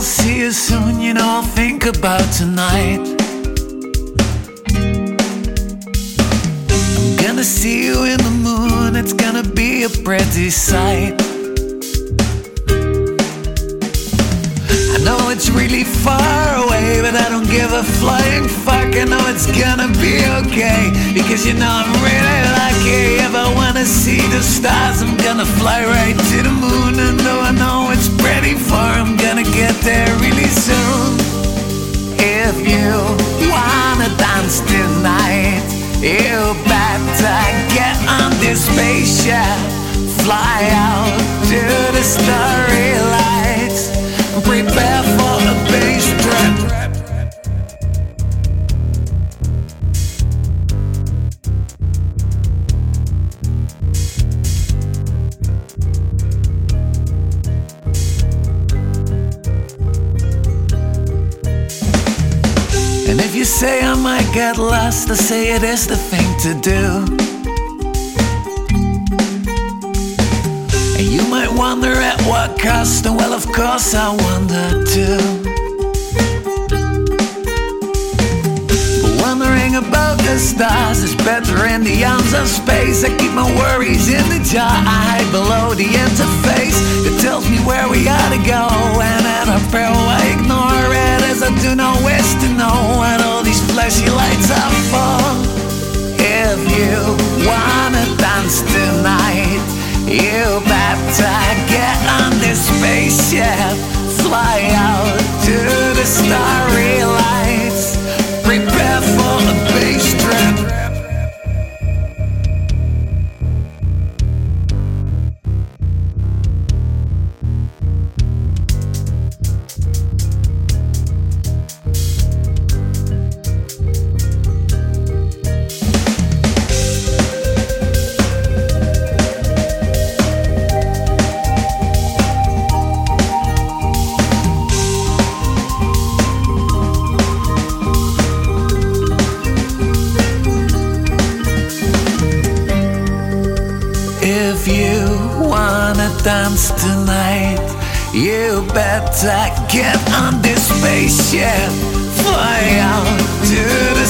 I'll see you soon, you know I'll think about tonight. I'm gonna see you in the moon, it's gonna be a pretty sight. I know it's really far away, but I don't give a flying fuck. I know it's gonna be okay, because you know I'm really lucky. If I wanna see the stars, I'm gonna fly right to the moon, and though I know it's pretty you better get on this spaceship, fly out to the starry you say I might get lost, I say it is the thing to do. And you might wonder at what cost, and well, of course, I wonder too. About the stars is better in the arms of space. I keep my worries in the jar I hide below the interface. It tells me where we gotta go, and at a prayer better get on this spaceship, fly dance tonight, you better get on this spaceship, fly out to the